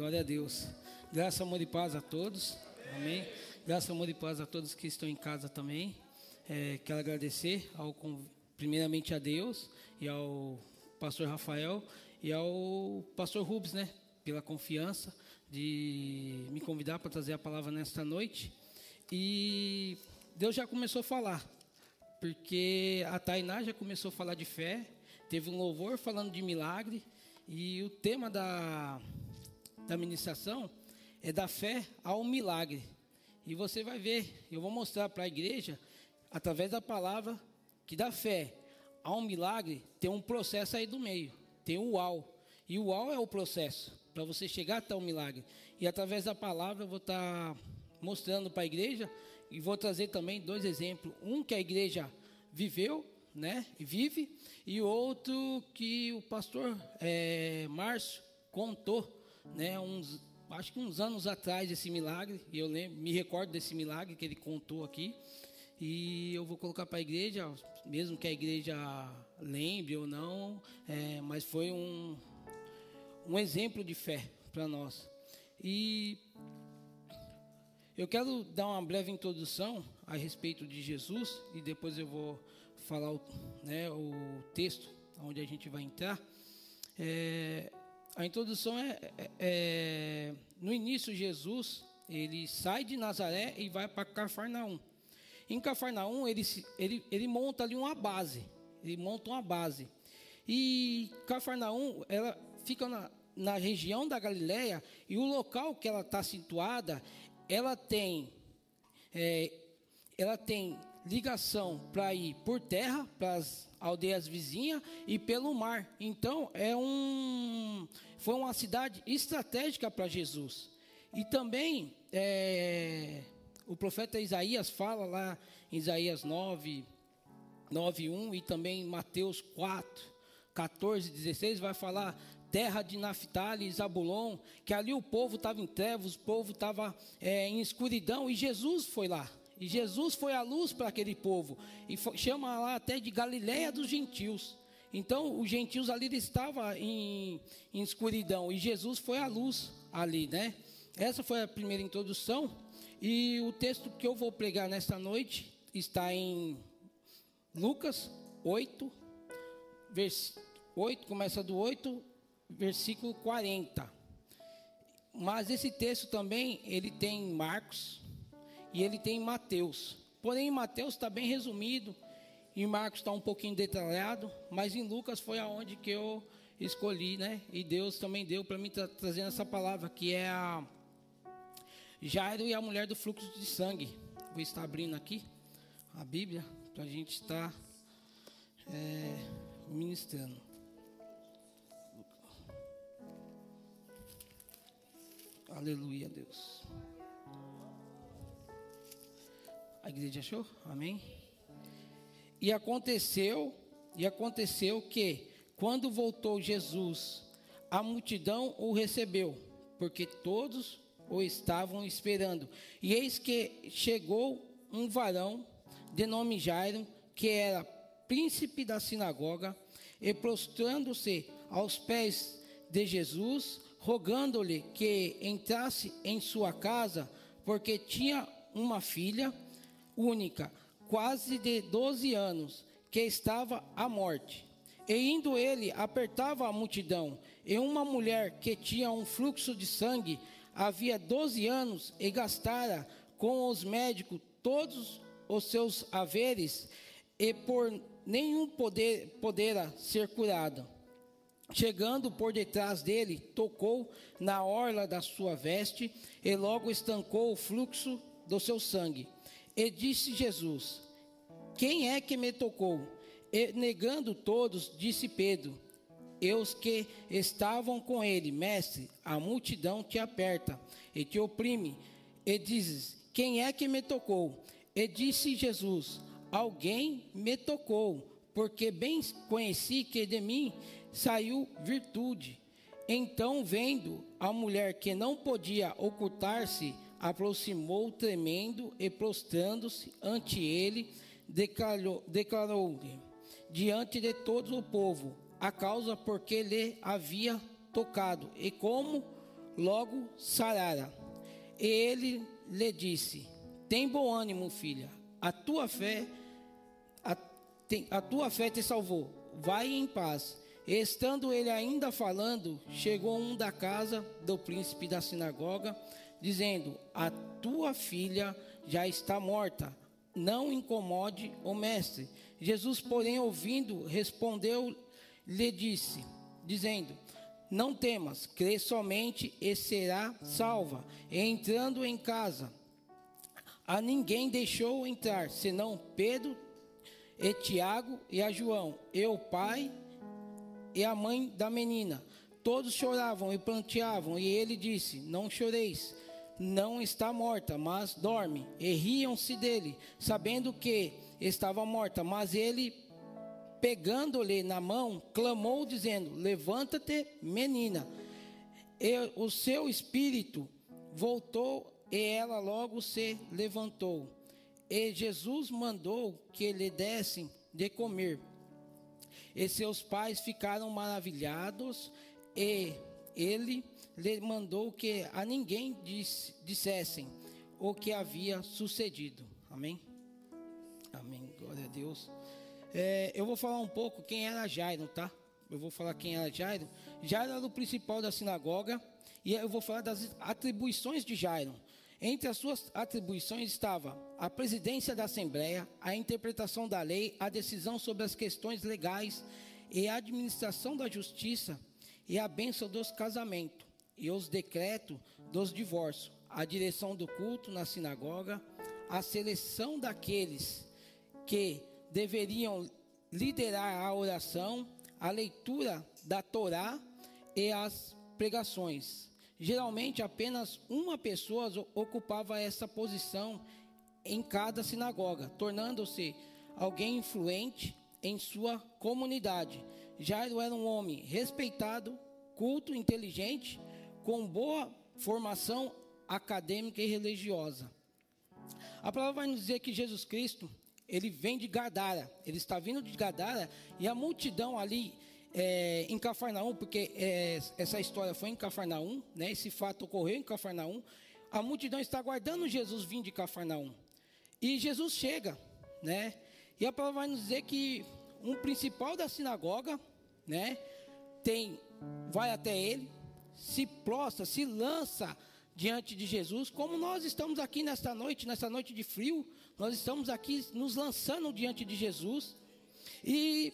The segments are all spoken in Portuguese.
Glória a Deus. Graça, amor e paz a todos. Amém. Graça, amor e paz a todos que estão em casa também. É, quero agradecer ao, primeiramente a Deus e ao pastor Rafael e ao pastor Rubens, né? Pela confiança de me convidar para trazer a palavra nesta noite. E Deus já começou a falar, porque a Tainá já começou a falar de fé, teve um louvor falando de milagre, e o tema da, da ministração é da fé ao milagre. E você vai ver, eu vou mostrar para a igreja, através da palavra, que da fé ao milagre tem um processo aí do meio, tem o uau. E o uau é o processo para você chegar até o milagre. E através da palavra eu vou estar tá mostrando para a igreja e vou trazer também dois exemplos. Um que a igreja viveu, né, e vive, e outro que o pastor é, Márcio contou, né, uns, acho que uns anos atrás esse milagre, e eu lembro, me recordo desse milagre que ele contou aqui. E eu vou colocar para a igreja, mesmo que a igreja lembre ou não, é, mas foi um, um exemplo de fé para nós. E eu quero dar uma breve introdução a respeito de Jesus e depois eu vou falar o, né, o texto onde a gente vai entrar. É, a introdução é, é, é, no início Jesus ele sai de Nazaré e vai para Cafarnaum. Em Cafarnaum ele, ele, ele monta ali uma base, ele monta uma base. E Cafarnaum ela fica na, na região da Galiléia e o local que ela está situada, ela tem é, ela tem ligação para ir por terra para as aldeias vizinhas e pelo mar. Então é um foi uma cidade estratégica para Jesus. E também é, o profeta Isaías fala lá em Isaías 9, 9, 1 e também Mateus 4, 14, 16 vai falar terra de Naphtali e Zabulon, que ali o povo estava em trevas, o povo estava é, em escuridão e Jesus foi lá. E Jesus foi a luz para aquele povo. E foi, chama lá até de Galiléia dos gentios. Então, os gentios ali estavam em, em escuridão. E Jesus foi a luz ali, né? Essa foi a primeira introdução. E o texto que eu vou pregar nesta noite está em Lucas 8, vers, 8 começa do 8, versículo 40. Mas esse texto também, ele tem Marcos, e ele tem Mateus. Porém, Mateus está bem resumido, em Marcos está um pouquinho detalhado, mas em Lucas foi aonde que eu escolhi, né? E Deus também deu para mim tra trazendo essa palavra, que é a Jairo e a mulher do fluxo de sangue. Vou estar abrindo aqui a Bíblia para a gente estar é, ministrando. Aleluia, Deus. A igreja achou? Amém? E aconteceu, e aconteceu que quando voltou Jesus, a multidão o recebeu, porque todos o estavam esperando. E eis que chegou um varão de nome Jairo, que era príncipe da sinagoga, e prostrando-se aos pés de Jesus, rogando-lhe que entrasse em sua casa, porque tinha uma filha única, quase de 12 anos, que estava à morte. E indo ele, apertava a multidão, e uma mulher que tinha um fluxo de sangue havia 12 anos e gastara com os médicos todos os seus haveres, e por nenhum poder podera ser curada. Chegando por detrás dele, tocou na orla da sua veste e logo estancou o fluxo do seu sangue. E disse Jesus: Quem é que me tocou? E negando todos, disse Pedro: E os que estavam com ele, mestre, a multidão te aperta e te oprime. E dizes: Quem é que me tocou? E disse Jesus: Alguém me tocou, porque bem conheci que de mim saiu virtude. Então, vendo a mulher que não podia ocultar-se, aproximou tremendo e prostrando-se ante ele, declarou-lhe declarou diante de todo o povo a causa porque lhe havia tocado e como logo sarara. E ele lhe disse: Tem bom ânimo, filha. A tua fé a, tem, a tua fé te salvou. Vai em paz. Estando ele ainda falando, chegou um da casa do príncipe da sinagoga, dizendo: A tua filha já está morta. Não incomode o mestre. Jesus, porém, ouvindo, respondeu, lhe disse, dizendo: Não temas, crê somente e será salva. Entrando em casa, a ninguém deixou entrar, senão Pedro e Tiago e a João, e o pai e a mãe da menina. Todos choravam e planteavam, e ele disse: Não choreis, não está morta, mas dorme. E riam-se dele, sabendo que estava morta. Mas ele, pegando-lhe na mão, clamou, dizendo: Levanta-te, menina. E o seu espírito voltou, e ela logo se levantou. E Jesus mandou que lhe dessem de comer. E seus pais ficaram maravilhados, e ele lhe mandou que a ninguém disse, dissessem o que havia sucedido. Amém? Amém. Glória a Deus. É, eu vou falar um pouco quem era Jairo, tá? Eu vou falar quem era Jairo. Jairo era o principal da sinagoga. E eu vou falar das atribuições de Jairo. Entre as suas atribuições estava a presidência da Assembleia, a interpretação da lei, a decisão sobre as questões legais e a administração da justiça e a bênção dos casamentos e os decretos dos divórcios, a direção do culto na sinagoga, a seleção daqueles que deveriam liderar a oração, a leitura da Torá e as pregações. Geralmente apenas uma pessoa ocupava essa posição em cada sinagoga, tornando-se alguém influente em sua comunidade. Jairo era um homem respeitado, culto, inteligente, com boa formação acadêmica e religiosa. A palavra vai nos dizer que Jesus Cristo, ele vem de Gadara, ele está vindo de Gadara e a multidão ali é, em Cafarnaum, porque é, essa história foi em Cafarnaum, né? Esse fato ocorreu em Cafarnaum. A multidão está aguardando Jesus vir de Cafarnaum. E Jesus chega, né? E a palavra vai nos dizer que um principal da sinagoga, né? Tem, vai até ele, se prostra, se lança diante de Jesus, como nós estamos aqui nesta noite, nesta noite de frio, nós estamos aqui nos lançando diante de Jesus. E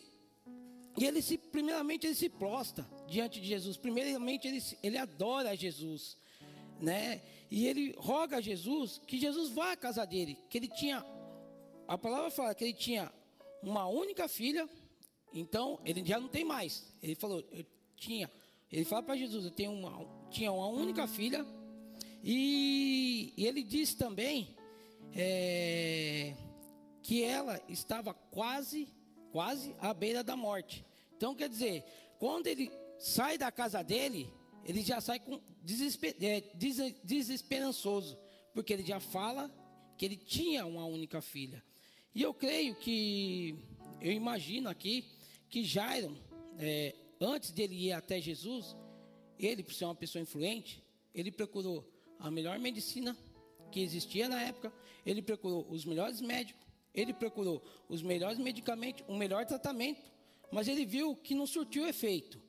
e ele se, primeiramente, ele se prostra diante de Jesus. Primeiramente, ele, ele adora Jesus, né? E ele roga a Jesus que Jesus vá à casa dele. Que ele tinha, a palavra fala que ele tinha uma única filha. Então, ele já não tem mais. Ele falou, eu tinha. Ele fala para Jesus, eu tenho uma, tinha uma única filha. E, e ele diz também é, que ela estava quase quase à beira da morte. Então, quer dizer, quando ele sai da casa dele, ele já sai com desesper, é, desesperançoso, porque ele já fala que ele tinha uma única filha. E eu creio que, eu imagino aqui, que Jairo, é, antes dele ir até Jesus, ele, por ser uma pessoa influente, ele procurou a melhor medicina que existia na época, ele procurou os melhores médicos, ele procurou os melhores medicamentos, o melhor tratamento, mas ele viu que não surtiu efeito.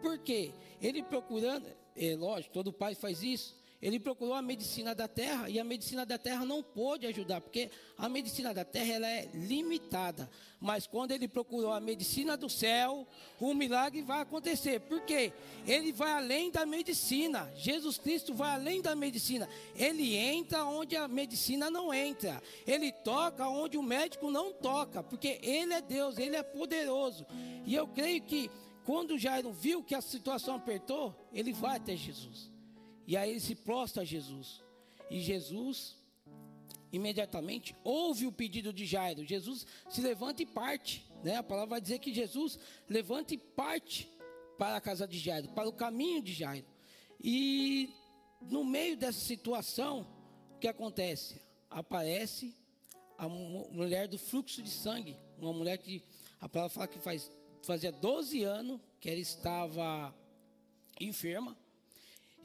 Por quê? Ele procurando, é lógico, todo pai faz isso. Ele procurou a medicina da terra e a medicina da terra não pôde ajudar, porque a medicina da terra ela é limitada. Mas quando ele procurou a medicina do céu, o milagre vai acontecer. Por quê? Ele vai além da medicina. Jesus Cristo vai além da medicina. Ele entra onde a medicina não entra. Ele toca onde o médico não toca, porque ele é Deus, ele é poderoso. E eu creio que quando Jairo viu que a situação apertou, ele vai até Jesus. E aí ele se prostra a Jesus. E Jesus imediatamente ouve o pedido de Jairo. Jesus se levanta e parte. Né? A palavra vai dizer que Jesus levanta e parte para a casa de Jairo, para o caminho de Jairo. E no meio dessa situação, o que acontece? Aparece a mulher do fluxo de sangue, uma mulher que a palavra fala que faz, fazia 12 anos que ela estava enferma.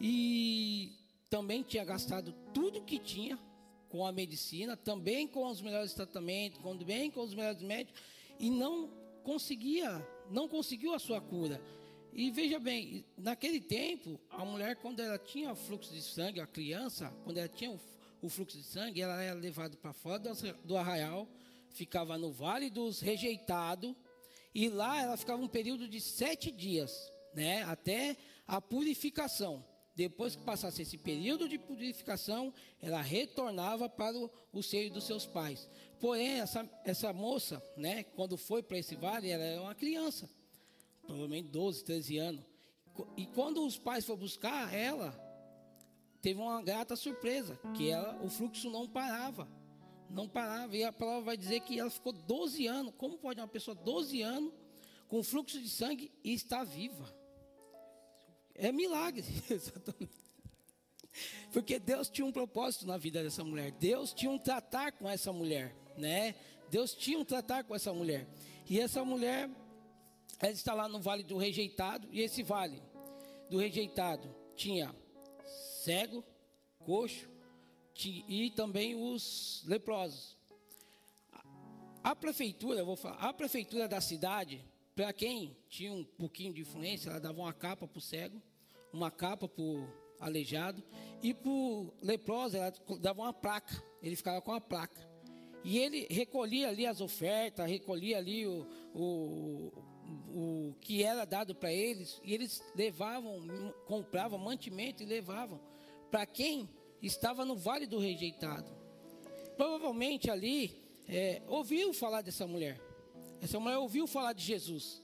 E também tinha gastado tudo que tinha com a medicina, também com os melhores tratamentos, também com os melhores médicos, e não conseguia, não conseguiu a sua cura. E veja bem, naquele tempo, a mulher, quando ela tinha fluxo de sangue, a criança, quando ela tinha o fluxo de sangue, ela era levada para fora do arraial, ficava no vale dos rejeitados, e lá ela ficava um período de sete dias, né, até a purificação. Depois que passasse esse período de purificação, ela retornava para o, o seio dos seus pais. Porém, essa, essa moça, né, quando foi para esse vale, ela era uma criança provavelmente 12, 13 anos. E quando os pais foram buscar ela, teve uma grata surpresa, que ela, o fluxo não parava. Não parava. E a palavra vai dizer que ela ficou 12 anos. Como pode uma pessoa 12 anos com fluxo de sangue e estar viva? É milagre. Porque Deus tinha um propósito na vida dessa mulher. Deus tinha um tratar com essa mulher, né? Deus tinha um tratar com essa mulher. E essa mulher ela está lá no vale do rejeitado, e esse vale do rejeitado tinha cego, coxo e também os leprosos. A prefeitura, vou falar, a prefeitura da cidade, para quem tinha um pouquinho de influência, ela dava uma capa para o cego, uma capa para o aleijado, e para o leproso, ela dava uma placa, ele ficava com a placa. E ele recolhia ali as ofertas, recolhia ali o, o, o que era dado para eles, e eles levavam, compravam mantimento e levavam para quem estava no vale do rejeitado. Provavelmente ali é, ouviu falar dessa mulher. Essa mulher ouviu falar de Jesus.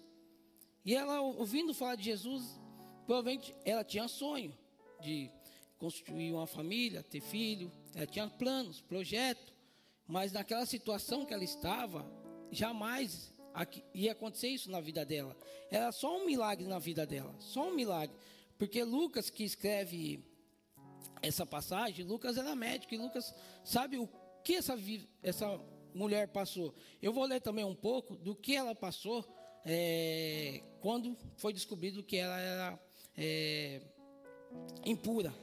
E ela, ouvindo falar de Jesus, provavelmente ela tinha sonho de construir uma família, ter filho, ela tinha planos, projeto, mas naquela situação que ela estava, jamais ia acontecer isso na vida dela. Era só um milagre na vida dela, só um milagre. Porque Lucas, que escreve essa passagem, Lucas era médico e Lucas sabe o que essa, essa mulher passou. Eu vou ler também um pouco do que ela passou é, quando foi descobrido que ela era é, impura.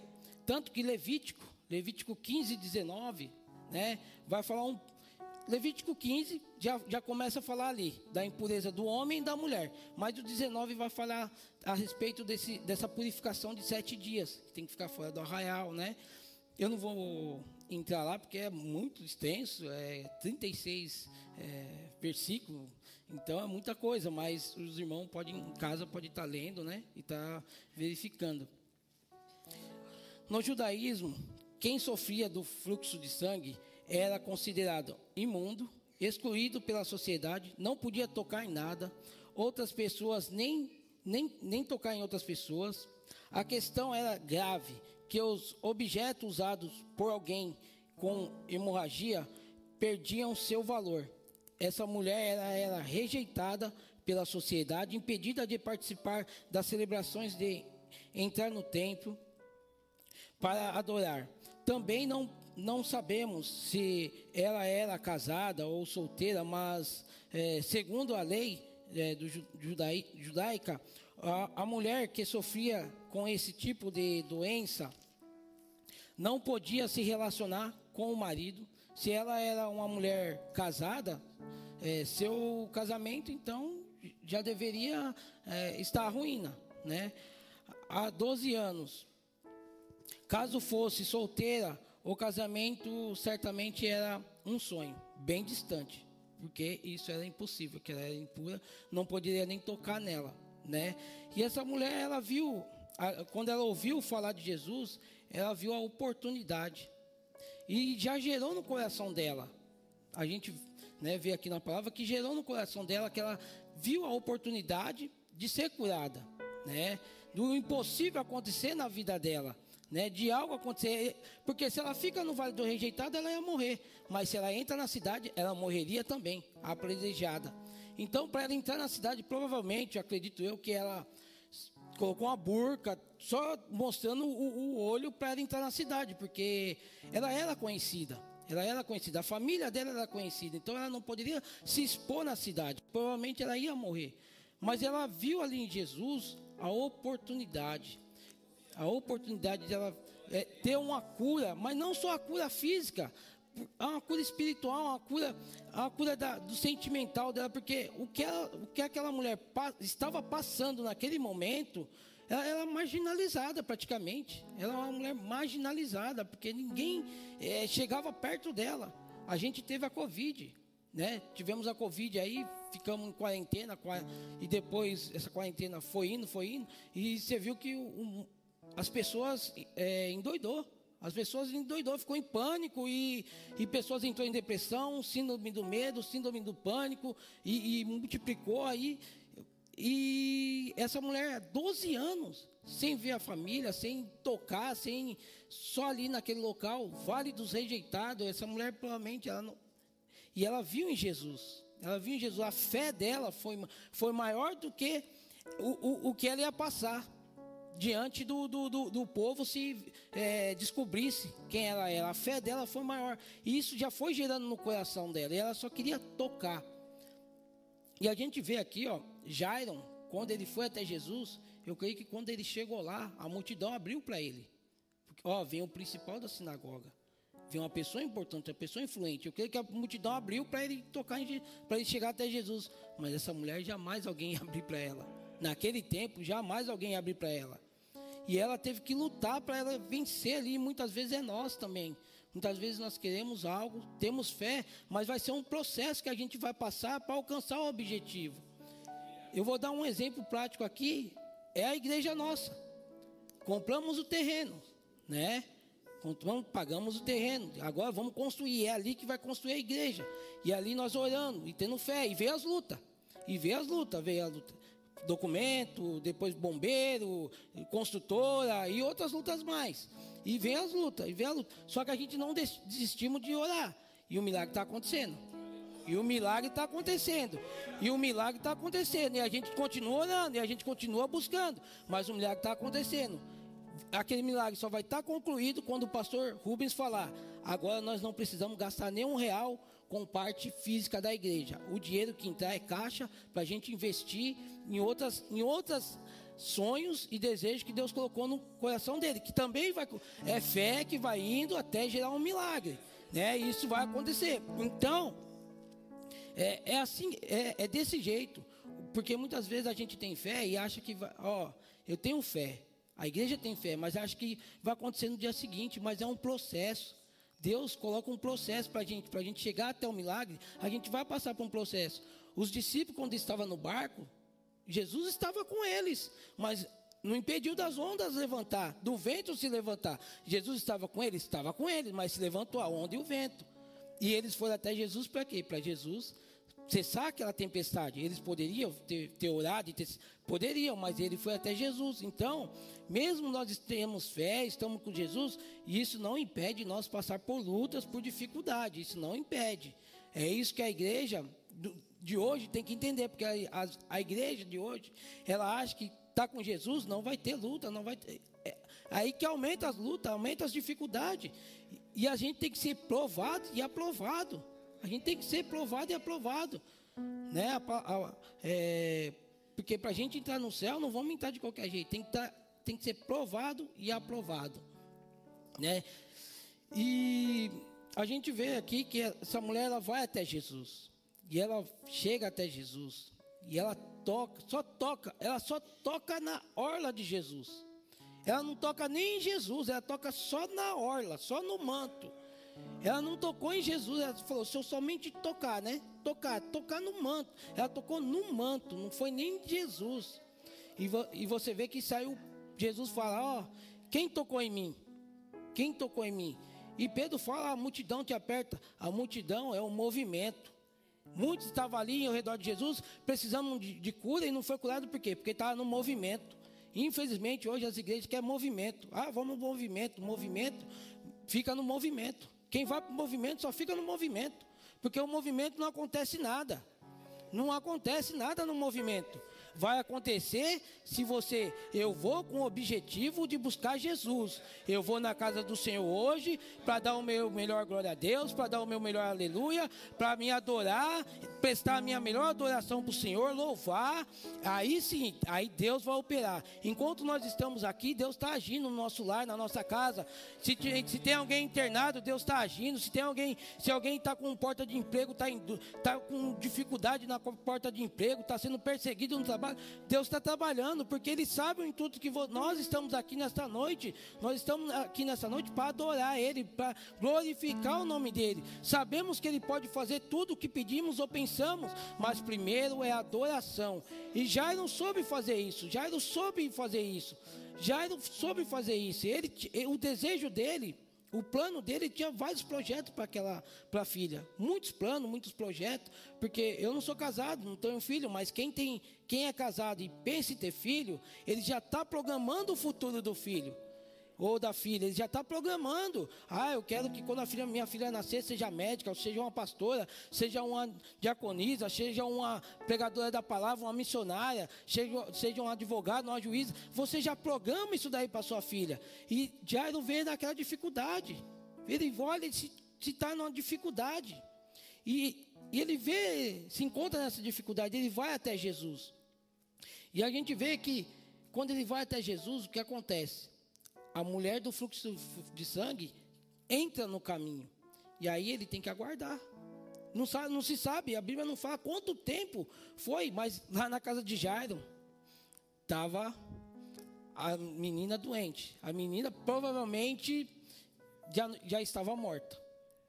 Tanto que Levítico, Levítico 15, 19, né, vai falar um, Levítico 15 já, já começa a falar ali da impureza do homem e da mulher. Mas o 19 vai falar a respeito desse, dessa purificação de sete dias, que tem que ficar fora do arraial, né? Eu não vou entrar lá porque é muito extenso, é 36 é, versículos, então é muita coisa, mas os irmãos podem, em casa podem estar lendo, né? E estar tá verificando. No judaísmo, quem sofria do fluxo de sangue era considerado imundo, excluído pela sociedade, não podia tocar em nada, outras pessoas nem, nem, nem tocar em outras pessoas. A questão era grave, que os objetos usados por alguém com hemorragia perdiam seu valor. Essa mulher era, rejeitada pela sociedade, impedida de participar das celebrações de entrar no templo para adorar. Também não não sabemos se ela era casada ou solteira, mas é, segundo a lei é, do judaica, a, a mulher que sofria com esse tipo de doença não podia se relacionar com o marido. Se ela era uma mulher casada, é, seu casamento então já deveria é, estar ruína, né? Há 12 anos. Caso fosse solteira o casamento certamente era um sonho, bem distante, porque isso era impossível, que ela era impura, não poderia nem tocar nela, né? E essa mulher, ela viu, quando ela ouviu falar de Jesus, ela viu a oportunidade e já gerou no coração dela. A gente né, vê aqui na palavra que gerou no coração dela que ela viu a oportunidade de ser curada, né? Do impossível acontecer na vida dela né, de algo acontecer. Porque se ela fica no Vale do Rejeitado, ela ia morrer. Mas se ela entra na cidade, ela morreria também, apredejada. Então, para ela entrar na cidade, provavelmente, acredito eu, que ela colocou uma burca, só mostrando o, o olho para ela entrar na cidade, porque ela era conhecida. Ela era conhecida, a família dela era conhecida, então ela não poderia se expor na cidade. Provavelmente ela ia morrer. Mas ela viu ali em Jesus a oportunidade a oportunidade de ela é, ter uma cura, mas não só a cura física, há uma cura espiritual, uma cura, uma cura da, do sentimental dela, porque o que, ela, o que aquela mulher pa, estava passando naquele momento, ela era marginalizada praticamente. Ela era uma mulher marginalizada, porque ninguém é, chegava perto dela. A gente teve a Covid, né? Tivemos a Covid aí, ficamos em quarentena, e depois essa quarentena foi indo, foi indo, e você viu que um, as pessoas é, endoidou. As pessoas endoidou, ficou em pânico e, e pessoas entrou em depressão, síndrome do medo, síndrome do pânico e, e multiplicou aí. E essa mulher, 12 anos, sem ver a família, sem tocar, sem só ali naquele local, Vale dos Rejeitados, essa mulher provavelmente ela não, e ela viu em Jesus. Ela viu em Jesus. A fé dela foi, foi maior do que o, o, o que ela ia passar diante do, do, do, do povo se é, descobrisse quem ela era. A fé dela foi maior. E isso já foi gerando no coração dela. E ela só queria tocar. E a gente vê aqui, ó, Jairon, quando ele foi até Jesus, eu creio que quando ele chegou lá, a multidão abriu para ele. Porque, ó, vem o principal da sinagoga. Vem uma pessoa importante, uma pessoa influente. Eu creio que a multidão abriu para ele tocar, para ele chegar até Jesus. Mas essa mulher jamais alguém ia abrir para ela. Naquele tempo, jamais alguém ia abrir para ela. E ela teve que lutar para ela vencer ali. Muitas vezes é nós também. Muitas vezes nós queremos algo, temos fé, mas vai ser um processo que a gente vai passar para alcançar o objetivo. Eu vou dar um exemplo prático aqui. É a igreja nossa. Compramos o terreno, né? Pagamos o terreno. Agora vamos construir. É ali que vai construir a igreja. E ali nós orando e tendo fé. E vê as lutas. E vê as lutas, vê a luta documento, depois bombeiro, construtora e outras lutas mais. E vem as lutas, e vem a luta. Só que a gente não desistimos de orar. E o milagre está acontecendo. E o milagre está acontecendo. E o milagre está acontecendo. E a gente continua orando, e a gente continua buscando. Mas o milagre está acontecendo. Aquele milagre só vai estar tá concluído quando o pastor Rubens falar: agora nós não precisamos gastar nenhum real com parte física da igreja. O dinheiro que entrar é caixa para a gente investir em outras, em outras sonhos e desejos que Deus colocou no coração dele, que também vai é fé que vai indo até gerar um milagre, né? Isso vai acontecer. Então é, é assim, é, é desse jeito, porque muitas vezes a gente tem fé e acha que vai, ó, eu tenho fé, a igreja tem fé, mas acha que vai acontecer no dia seguinte, mas é um processo. Deus coloca um processo para a gente, para a gente chegar até o milagre, a gente vai passar por um processo. Os discípulos, quando estavam no barco, Jesus estava com eles, mas não impediu das ondas levantar, do vento se levantar. Jesus estava com eles? Estava com eles, mas se levantou a onda e o vento. E eles foram até Jesus para quê? Para Jesus cessar aquela tempestade. Eles poderiam ter, ter orado, ter, poderiam, mas ele foi até Jesus. Então, mesmo nós temos fé, estamos com Jesus, isso não impede nós passar por lutas, por dificuldade. Isso não impede. É isso que a igreja de hoje tem que entender, porque a, a, a igreja de hoje, ela acha que está com Jesus, não vai ter luta, não vai ter. É, aí que aumenta as lutas, aumenta as dificuldades. E a gente tem que ser provado e aprovado. A gente tem que ser provado e aprovado. Né? A, a, é, porque para a gente entrar no céu, não vamos entrar de qualquer jeito. Tem que, tá, tem que ser provado e aprovado. Né? E a gente vê aqui que essa mulher ela vai até Jesus. E ela chega até Jesus. E ela toca, só toca, ela só toca na orla de Jesus. Ela não toca nem em Jesus, ela toca só na orla, só no manto. Ela não tocou em Jesus, ela falou, se eu somente tocar, né? Tocar, tocar no manto. Ela tocou no manto, não foi nem em Jesus. E, vo, e você vê que saiu, Jesus fala, ó, oh, quem tocou em mim? Quem tocou em mim? E Pedro fala, a multidão te aperta. A multidão é o movimento. Muitos estavam ali ao redor de Jesus, precisando de, de cura e não foi curado por quê? Porque estava no movimento. Infelizmente, hoje as igrejas querem movimento. Ah, vamos movimento. Movimento fica no movimento. Quem vai para o movimento só fica no movimento. Porque o movimento não acontece nada. Não acontece nada no movimento. Vai acontecer se você, eu vou com o objetivo de buscar Jesus. Eu vou na casa do Senhor hoje para dar o meu melhor glória a Deus, para dar o meu melhor aleluia, para me adorar, prestar a minha melhor adoração para o Senhor, louvar. Aí sim, aí Deus vai operar. Enquanto nós estamos aqui, Deus está agindo no nosso lar, na nossa casa. Se, se tem alguém internado, Deus está agindo. Se tem alguém, se alguém está com porta de emprego, está tá com dificuldade na porta de emprego, está sendo perseguido no trabalho, Deus está trabalhando, porque Ele sabe o intuito que nós estamos aqui nesta noite. Nós estamos aqui nessa noite para adorar Ele, para glorificar o nome dEle. Sabemos que Ele pode fazer tudo o que pedimos ou pensamos, mas primeiro é adoração. E Jairo soube fazer isso, Jairo soube fazer isso. Jairo soube fazer isso. Ele, o desejo dele o plano dele tinha vários projetos para aquela para a filha, muitos planos, muitos projetos, porque eu não sou casado, não tenho filho, mas quem tem, quem é casado e pensa em ter filho, ele já está programando o futuro do filho ou da filha, ele já está programando. Ah, eu quero que quando a filha, minha filha nascer, seja médica, seja uma pastora, seja uma diaconisa, seja uma pregadora da palavra, uma missionária, seja, seja um advogado, uma juíza. Você já programa isso daí para sua filha. E Jairo vê naquela dificuldade. Ele olha se está numa dificuldade. E, e ele vê, se encontra nessa dificuldade, ele vai até Jesus. E a gente vê que quando ele vai até Jesus, o que acontece? a mulher do fluxo de sangue entra no caminho. E aí ele tem que aguardar. Não, sabe, não se sabe, a Bíblia não fala quanto tempo foi, mas lá na casa de Jairo estava a menina doente. A menina provavelmente já, já estava morta.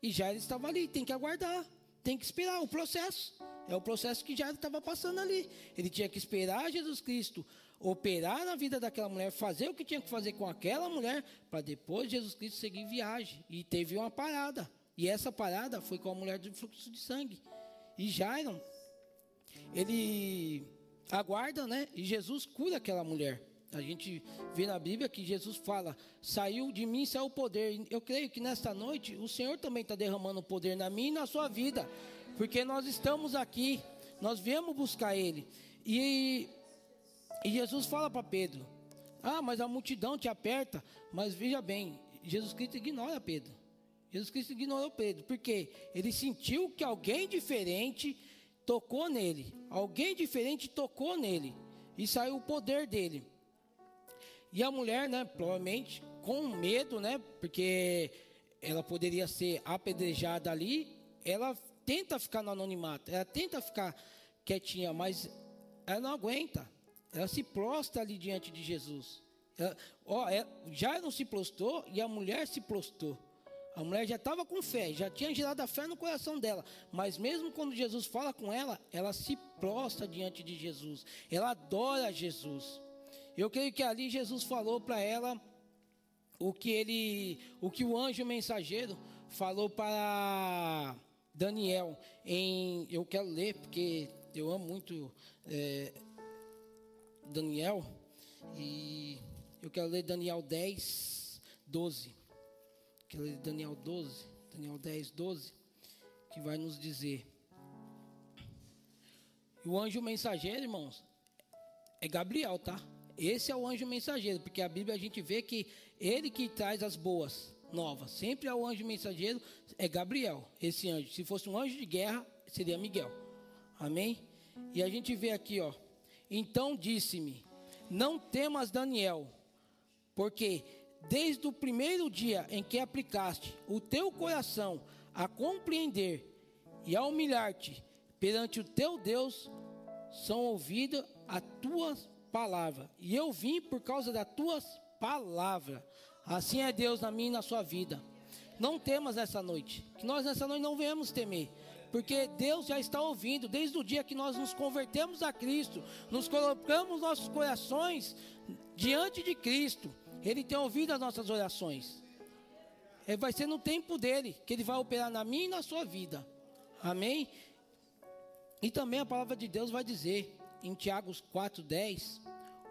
E Jairo estava ali, tem que aguardar, tem que esperar o processo. É o processo que Jairo estava passando ali. Ele tinha que esperar Jesus Cristo operar na vida daquela mulher, fazer o que tinha que fazer com aquela mulher, para depois Jesus Cristo seguir viagem. E teve uma parada. E essa parada foi com a mulher do fluxo de sangue. E Jairo, ele aguarda, né? E Jesus cura aquela mulher. A gente vê na Bíblia que Jesus fala: saiu de mim, saiu o poder. Eu creio que nesta noite o Senhor também está derramando poder na minha e na sua vida, porque nós estamos aqui, nós viemos buscar Ele. E e Jesus fala para Pedro: Ah, mas a multidão te aperta. Mas veja bem, Jesus Cristo ignora Pedro. Jesus Cristo ignorou Pedro, porque ele sentiu que alguém diferente tocou nele. Alguém diferente tocou nele. E saiu o poder dele. E a mulher, né, provavelmente com medo, né, porque ela poderia ser apedrejada ali, ela tenta ficar no anonimato, ela tenta ficar quietinha, mas ela não aguenta. Ela se prostra ali diante de Jesus. Ela, ó, é, já não se prostrou e a mulher se prostrou. A mulher já estava com fé, já tinha gerado a fé no coração dela. Mas mesmo quando Jesus fala com ela, ela se prostra diante de Jesus. Ela adora Jesus. Eu creio que ali Jesus falou para ela o que ele, o que o anjo mensageiro falou para Daniel. Em, eu quero ler porque eu amo muito é, Daniel. E eu quero ler Daniel 10, 12. Quero ler Daniel 12, Daniel 10, 12, que vai nos dizer. O anjo mensageiro, irmãos, é Gabriel, tá? Esse é o anjo mensageiro, porque a Bíblia a gente vê que ele que traz as boas novas. Sempre é o anjo mensageiro, é Gabriel, esse anjo. Se fosse um anjo de guerra, seria Miguel. Amém? E a gente vê aqui, ó. Então disse-me: Não temas, Daniel, porque desde o primeiro dia em que aplicaste o teu coração a compreender e a humilhar-te perante o teu Deus, são ouvidas as tuas palavras. E eu vim por causa das tuas palavras. Assim é Deus na minha e na sua vida. Não temas nessa noite. Que nós nessa noite não venhamos temer porque Deus já está ouvindo, desde o dia que nós nos convertemos a Cristo, nos colocamos nossos corações diante de Cristo, Ele tem ouvido as nossas orações. É, vai ser no tempo dele que Ele vai operar na minha e na sua vida. Amém? E também a palavra de Deus vai dizer em Tiago 4,10: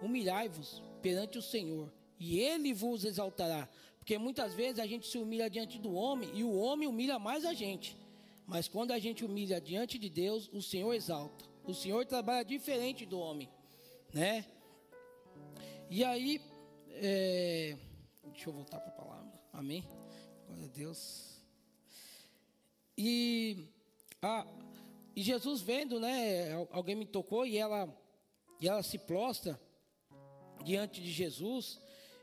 Humilhai-vos perante o Senhor, e Ele vos exaltará. Porque muitas vezes a gente se humilha diante do homem e o homem humilha mais a gente. Mas quando a gente humilha diante de Deus, o Senhor exalta. O Senhor trabalha diferente do homem. né? E aí, é, deixa eu voltar para a palavra, amém? Glória a Deus. E, a, e Jesus vendo, né? Alguém me tocou e ela, e ela se prostra diante de Jesus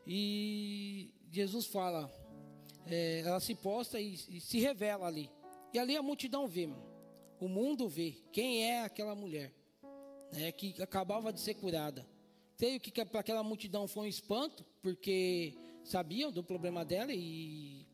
e Jesus fala, é, ela se posta e, e, se revela ali. E ali a multidão vê, o mundo vê quem é aquela mulher, né, que acabava de ser curada. Creio que para aquela multidão foi um espanto, porque sabiam do problema dela e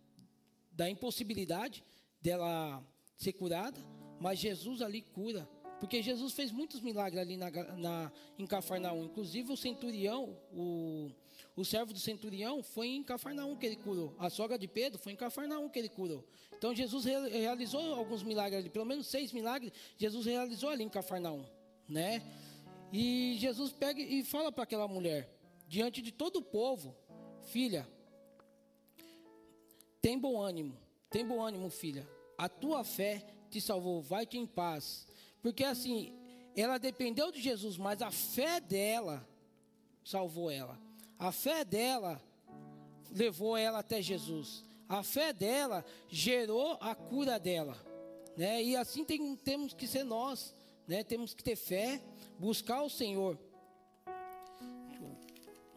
da impossibilidade dela ser curada, mas Jesus ali cura. Porque Jesus fez muitos milagres ali na, na, em Cafarnaum. Inclusive o centurião, o, o servo do centurião, foi em Cafarnaum que ele curou. A sogra de Pedro foi em Cafarnaum que ele curou. Então Jesus realizou alguns milagres ali, pelo menos seis milagres, Jesus realizou ali em Cafarnaum, né? E Jesus pega e fala para aquela mulher, diante de todo o povo, filha, tem bom ânimo, tem bom ânimo, filha. A tua fé te salvou, vai-te em paz. Porque assim, ela dependeu de Jesus, mas a fé dela salvou ela. A fé dela levou ela até Jesus. A fé dela gerou a cura dela. Né? E assim tem, temos que ser nós. Né? Temos que ter fé, buscar o Senhor.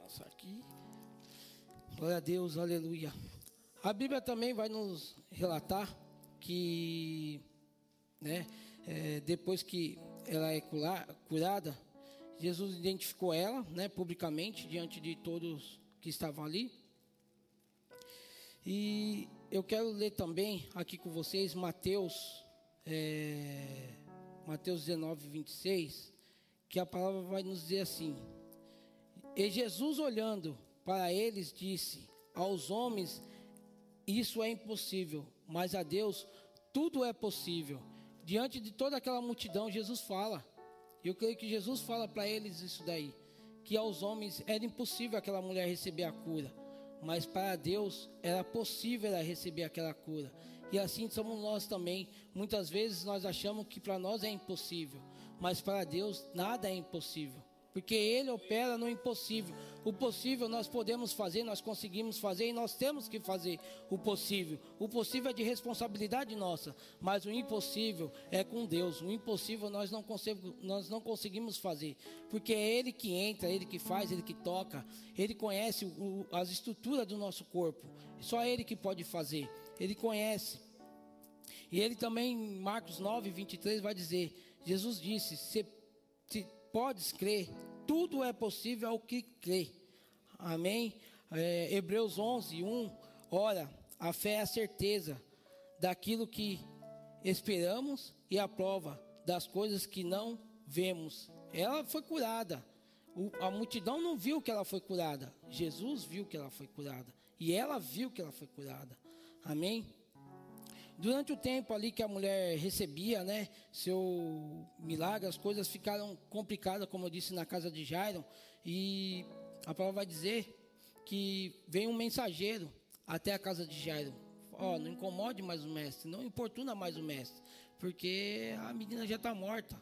Passar aqui. Glória a Deus, aleluia. A Bíblia também vai nos relatar que, né, é, depois que ela é curada, Jesus identificou ela, né, publicamente, diante de todos que estavam ali. E eu quero ler também aqui com vocês Mateus, é, Mateus 19, 26, que a palavra vai nos dizer assim: E Jesus, olhando para eles, disse: Aos homens isso é impossível, mas a Deus tudo é possível. Diante de toda aquela multidão, Jesus fala. Eu creio que Jesus fala para eles isso daí, que aos homens era impossível aquela mulher receber a cura, mas para Deus era possível ela receber aquela cura. E assim somos nós também. Muitas vezes nós achamos que para nós é impossível, mas para Deus nada é impossível porque Ele opera no impossível. O possível nós podemos fazer, nós conseguimos fazer e nós temos que fazer o possível. O possível é de responsabilidade nossa, mas o impossível é com Deus. O impossível nós não, conseguimos, nós não conseguimos fazer, porque é Ele que entra, Ele que faz, Ele que toca, Ele conhece o, as estruturas do nosso corpo. Só Ele que pode fazer, Ele conhece. E Ele também, em Marcos 9, 23, vai dizer: Jesus disse: se, se podes crer, tudo é possível ao que crê. Amém? É, Hebreus 11, 1. Ora, a fé é a certeza daquilo que esperamos e a prova das coisas que não vemos. Ela foi curada. O, a multidão não viu que ela foi curada. Jesus viu que ela foi curada. E ela viu que ela foi curada. Amém? Durante o tempo ali que a mulher recebia, né, seu milagre, as coisas ficaram complicadas, como eu disse na casa de Jairo, e a palavra vai dizer que vem um mensageiro até a casa de Jairo. Ó, oh, não incomode mais o mestre, não importuna mais o mestre, porque a menina já está morta.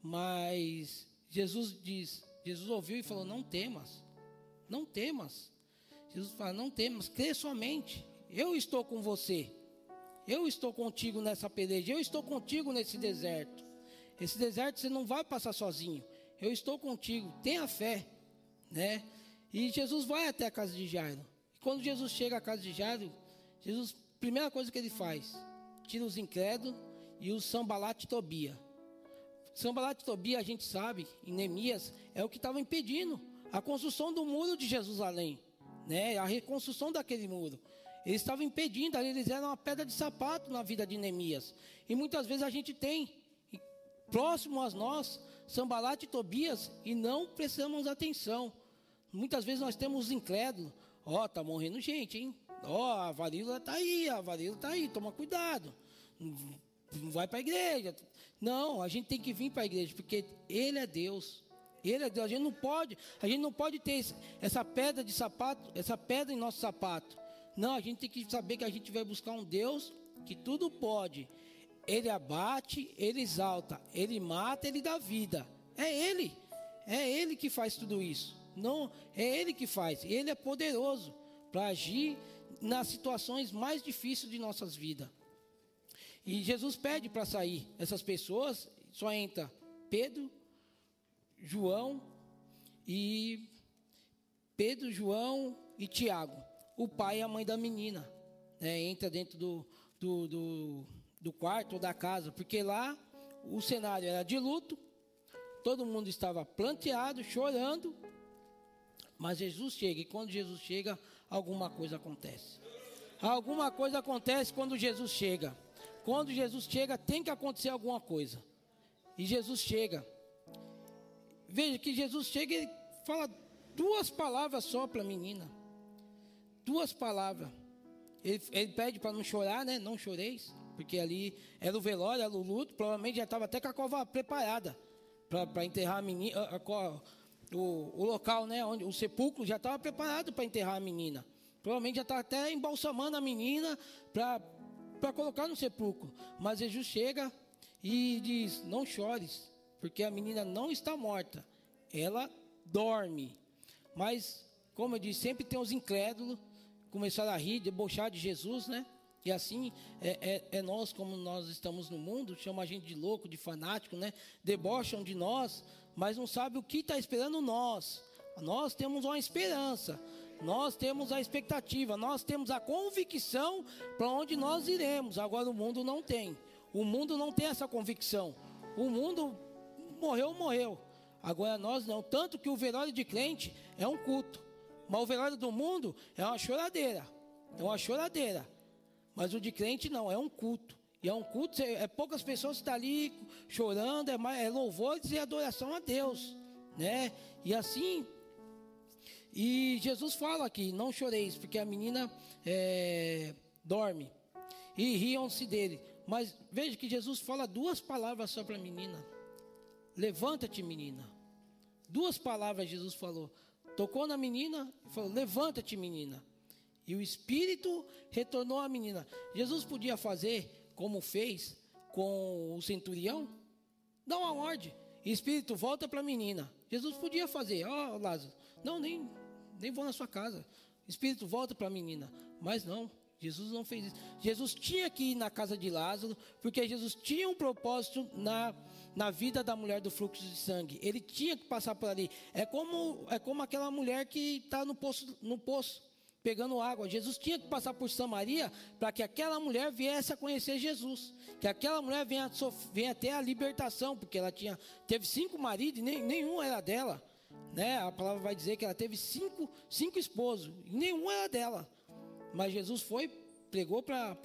Mas Jesus diz, Jesus ouviu e falou: Não temas, não temas. Jesus fala: Não temas, crê somente. Eu estou com você. Eu estou contigo nessa peleja, eu estou contigo nesse deserto. Esse deserto você não vai passar sozinho. Eu estou contigo, tenha fé, né? E Jesus vai até a casa de Jairo. E quando Jesus chega à casa de Jairo, Jesus, primeira coisa que ele faz, tira os incrédulos e os sambalate Tobia. Sambalate Tobia, a gente sabe, em Neemias, é o que estava impedindo a construção do muro de Jerusalém, né? A reconstrução daquele muro. Eles estavam impedindo, eles eram uma pedra de sapato na vida de Neemias. E muitas vezes a gente tem próximo a nós Sambalate e Tobias e não prestamos atenção. Muitas vezes nós temos os incrédulos. Ó, oh, tá morrendo gente, hein? Ó, oh, a varíola tá aí, a varíola tá aí, toma cuidado. Não vai para a igreja. Não, a gente tem que vir para a igreja, porque Ele é Deus. Ele é Deus. A gente não pode, a gente não pode ter essa pedra de sapato, essa pedra em nosso sapato. Não, a gente tem que saber que a gente vai buscar um Deus que tudo pode. Ele abate, ele exalta, ele mata, ele dá vida. É ele. é Ele que faz tudo isso. Não, é Ele que faz. Ele é poderoso para agir nas situações mais difíceis de nossas vidas. E Jesus pede para sair. Essas pessoas só entra Pedro, João e Pedro, João e Tiago, o pai e a mãe da menina. Né, entra dentro do, do, do, do quarto ou da casa, porque lá o cenário era de luto, todo mundo estava planteado, chorando, mas Jesus chega, e quando Jesus chega, alguma coisa acontece. Alguma coisa acontece quando Jesus chega. Quando Jesus chega, tem que acontecer alguma coisa. E Jesus chega. Veja que Jesus chega e fala duas palavras só para a menina. Duas palavras. Ele, ele pede para não chorar, né? Não choreis. Porque ali era o velório, era o luto. Provavelmente já estava até com a cova preparada para enterrar a menina. A, a, o, o, local, né? Onde, o sepulcro já estava preparado para enterrar a menina. Provavelmente já estava até embalsamando a menina para colocar no sepulcro. Mas Jesus chega e diz: Não chores, porque a menina não está morta, ela dorme. Mas, como eu disse, sempre tem os incrédulos, começaram a rir, debochar de Jesus, né? E assim é, é, é, nós, como nós estamos no mundo, chama a gente de louco, de fanático, né? Debocham de nós, mas não sabe o que está esperando nós. Nós temos uma esperança, nós temos a expectativa, nós temos a convicção para onde nós iremos. Agora o mundo não tem. O mundo não tem essa convicção. O mundo morreu, morreu. Agora nós não. Tanto que o velório de crente é um culto. Mas o velório do mundo é uma choradeira. É uma choradeira. Mas o de crente não, é um culto. E é um culto, é poucas pessoas que estão ali chorando, é, é louvores e adoração a Deus. Né? E assim, e Jesus fala aqui: não choreis, porque a menina é, dorme. E riam-se dele. Mas veja que Jesus fala duas palavras só para a menina: levanta-te, menina. Duas palavras Jesus falou. Tocou na menina e falou: levanta-te, menina. E o espírito retornou à menina. Jesus podia fazer como fez com o centurião? Dá uma ordem. Espírito, volta para a menina. Jesus podia fazer. Ó, oh, Lázaro. Não, nem, nem vou na sua casa. Espírito, volta para a menina. Mas não. Jesus não fez isso. Jesus tinha que ir na casa de Lázaro, porque Jesus tinha um propósito na, na vida da mulher do fluxo de sangue. Ele tinha que passar por ali. É como, é como aquela mulher que está no poço, no poço, pegando água. Jesus tinha que passar por Samaria para que aquela mulher viesse a conhecer Jesus. Que aquela mulher venha, venha ter a libertação, porque ela tinha, teve cinco maridos e nenhum era dela. Né? A palavra vai dizer que ela teve cinco, cinco esposos, e nenhum era dela. Mas Jesus foi, pregou para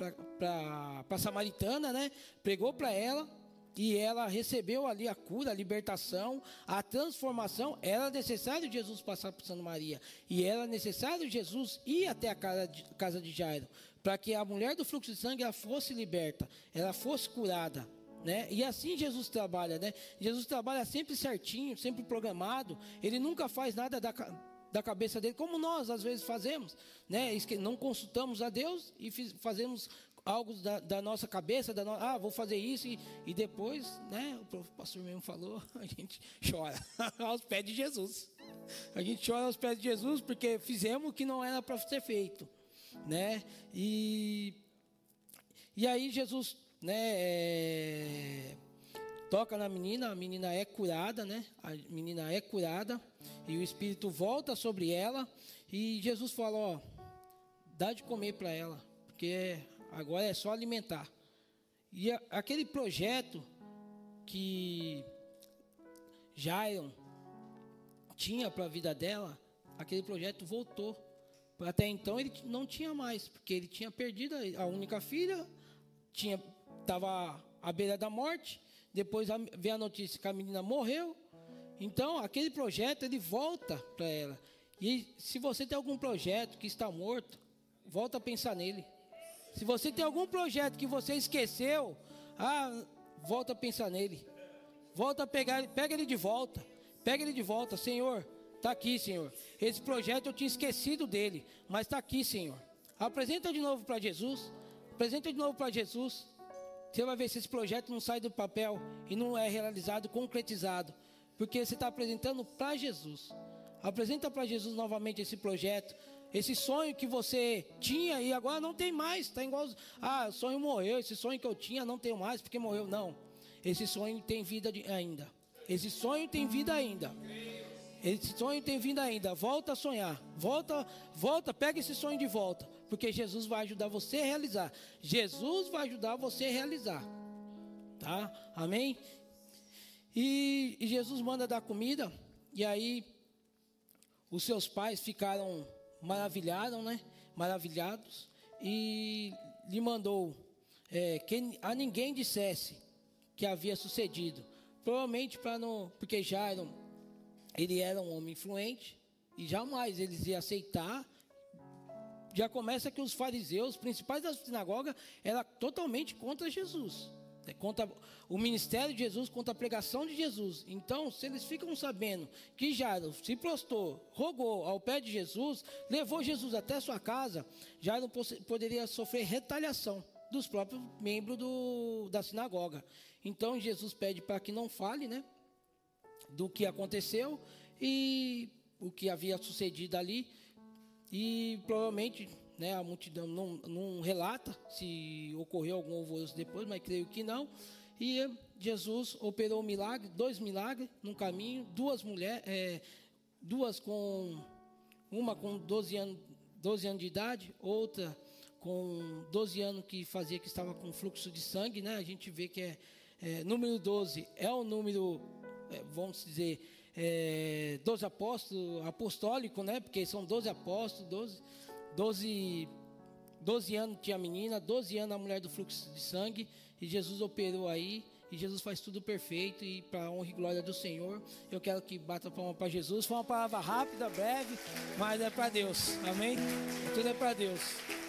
a samaritana, né? Pregou para ela e ela recebeu ali a cura, a libertação, a transformação. Era necessário Jesus passar por Santa Maria e era necessário Jesus ir até a casa de, casa de Jairo para que a mulher do fluxo de sangue ela fosse liberta, ela fosse curada. Né? E assim Jesus trabalha, né? Jesus trabalha sempre certinho, sempre programado. Ele nunca faz nada da, da cabeça dele, como nós às vezes fazemos, né? Não consultamos a Deus e fazemos algo da, da nossa cabeça, da no... ah, vou fazer isso e, e depois, né? O pastor mesmo falou, a gente chora aos pés de Jesus. A gente chora aos pés de Jesus porque fizemos o que não era para ser feito, né? E e aí Jesus, né? É, toca na menina, a menina é curada, né? A menina é curada e o espírito volta sobre ela e Jesus fala, ó, dá de comer para ela, porque agora é só alimentar. E a, aquele projeto que Jairo tinha para a vida dela, aquele projeto voltou. Até então ele não tinha mais, porque ele tinha perdido a única filha, tinha estava à beira da morte, depois veio a notícia que a menina morreu. Então, aquele projeto ele volta para ela. E se você tem algum projeto que está morto, volta a pensar nele. Se você tem algum projeto que você esqueceu, ah, volta a pensar nele. Volta a pegar, pega ele de volta. Pega ele de volta, Senhor. Está aqui, Senhor. Esse projeto eu tinha esquecido dele, mas está aqui, Senhor. Apresenta de novo para Jesus. Apresenta de novo para Jesus. Você vai ver se esse projeto não sai do papel e não é realizado, concretizado. Porque você está apresentando para Jesus. Apresenta para Jesus novamente esse projeto, esse sonho que você tinha e agora não tem mais. Está igual, ah, o sonho morreu, esse sonho que eu tinha não tenho mais porque morreu. Não, esse sonho tem vida ainda. Esse sonho tem vida ainda. Esse sonho tem vida ainda. Volta a sonhar. Volta, volta, pega esse sonho de volta. Porque Jesus vai ajudar você a realizar. Jesus vai ajudar você a realizar. Tá? Amém? E, Jesus manda dar comida. E aí os seus pais ficaram maravilhados, né? Maravilhados. E lhe mandou é, que a ninguém dissesse que havia sucedido. Provavelmente para não. Porque era, ele era um homem influente. E jamais eles iam aceitar já começa que os fariseus, principais da sinagoga, eram totalmente contra Jesus. Né, contra o ministério de Jesus, contra a pregação de Jesus. Então, se eles ficam sabendo que Jairo se prostou, rogou ao pé de Jesus, levou Jesus até sua casa, Jairo poderia sofrer retaliação dos próprios membros do, da sinagoga. Então, Jesus pede para que não fale, né, do que aconteceu e o que havia sucedido ali. E provavelmente né, a multidão não, não relata se ocorreu algum alvoroço depois, mas creio que não. E Jesus operou um milagre, dois milagres no caminho, duas mulheres, é, duas com uma com 12 anos, 12 anos de idade, outra com 12 anos que fazia que estava com fluxo de sangue, né? A gente vê que é, é número 12 é o número, é, vamos dizer, é, 12 apóstolos, apostólico, né? Porque são 12 apóstolos, 12, 12, 12 anos tinha a menina, 12 anos a mulher do fluxo de sangue, e Jesus operou aí, e Jesus faz tudo perfeito, e para a honra e glória do Senhor, eu quero que bata palma para Jesus. Foi uma palavra rápida, breve, mas é para Deus, amém? Tudo é para Deus.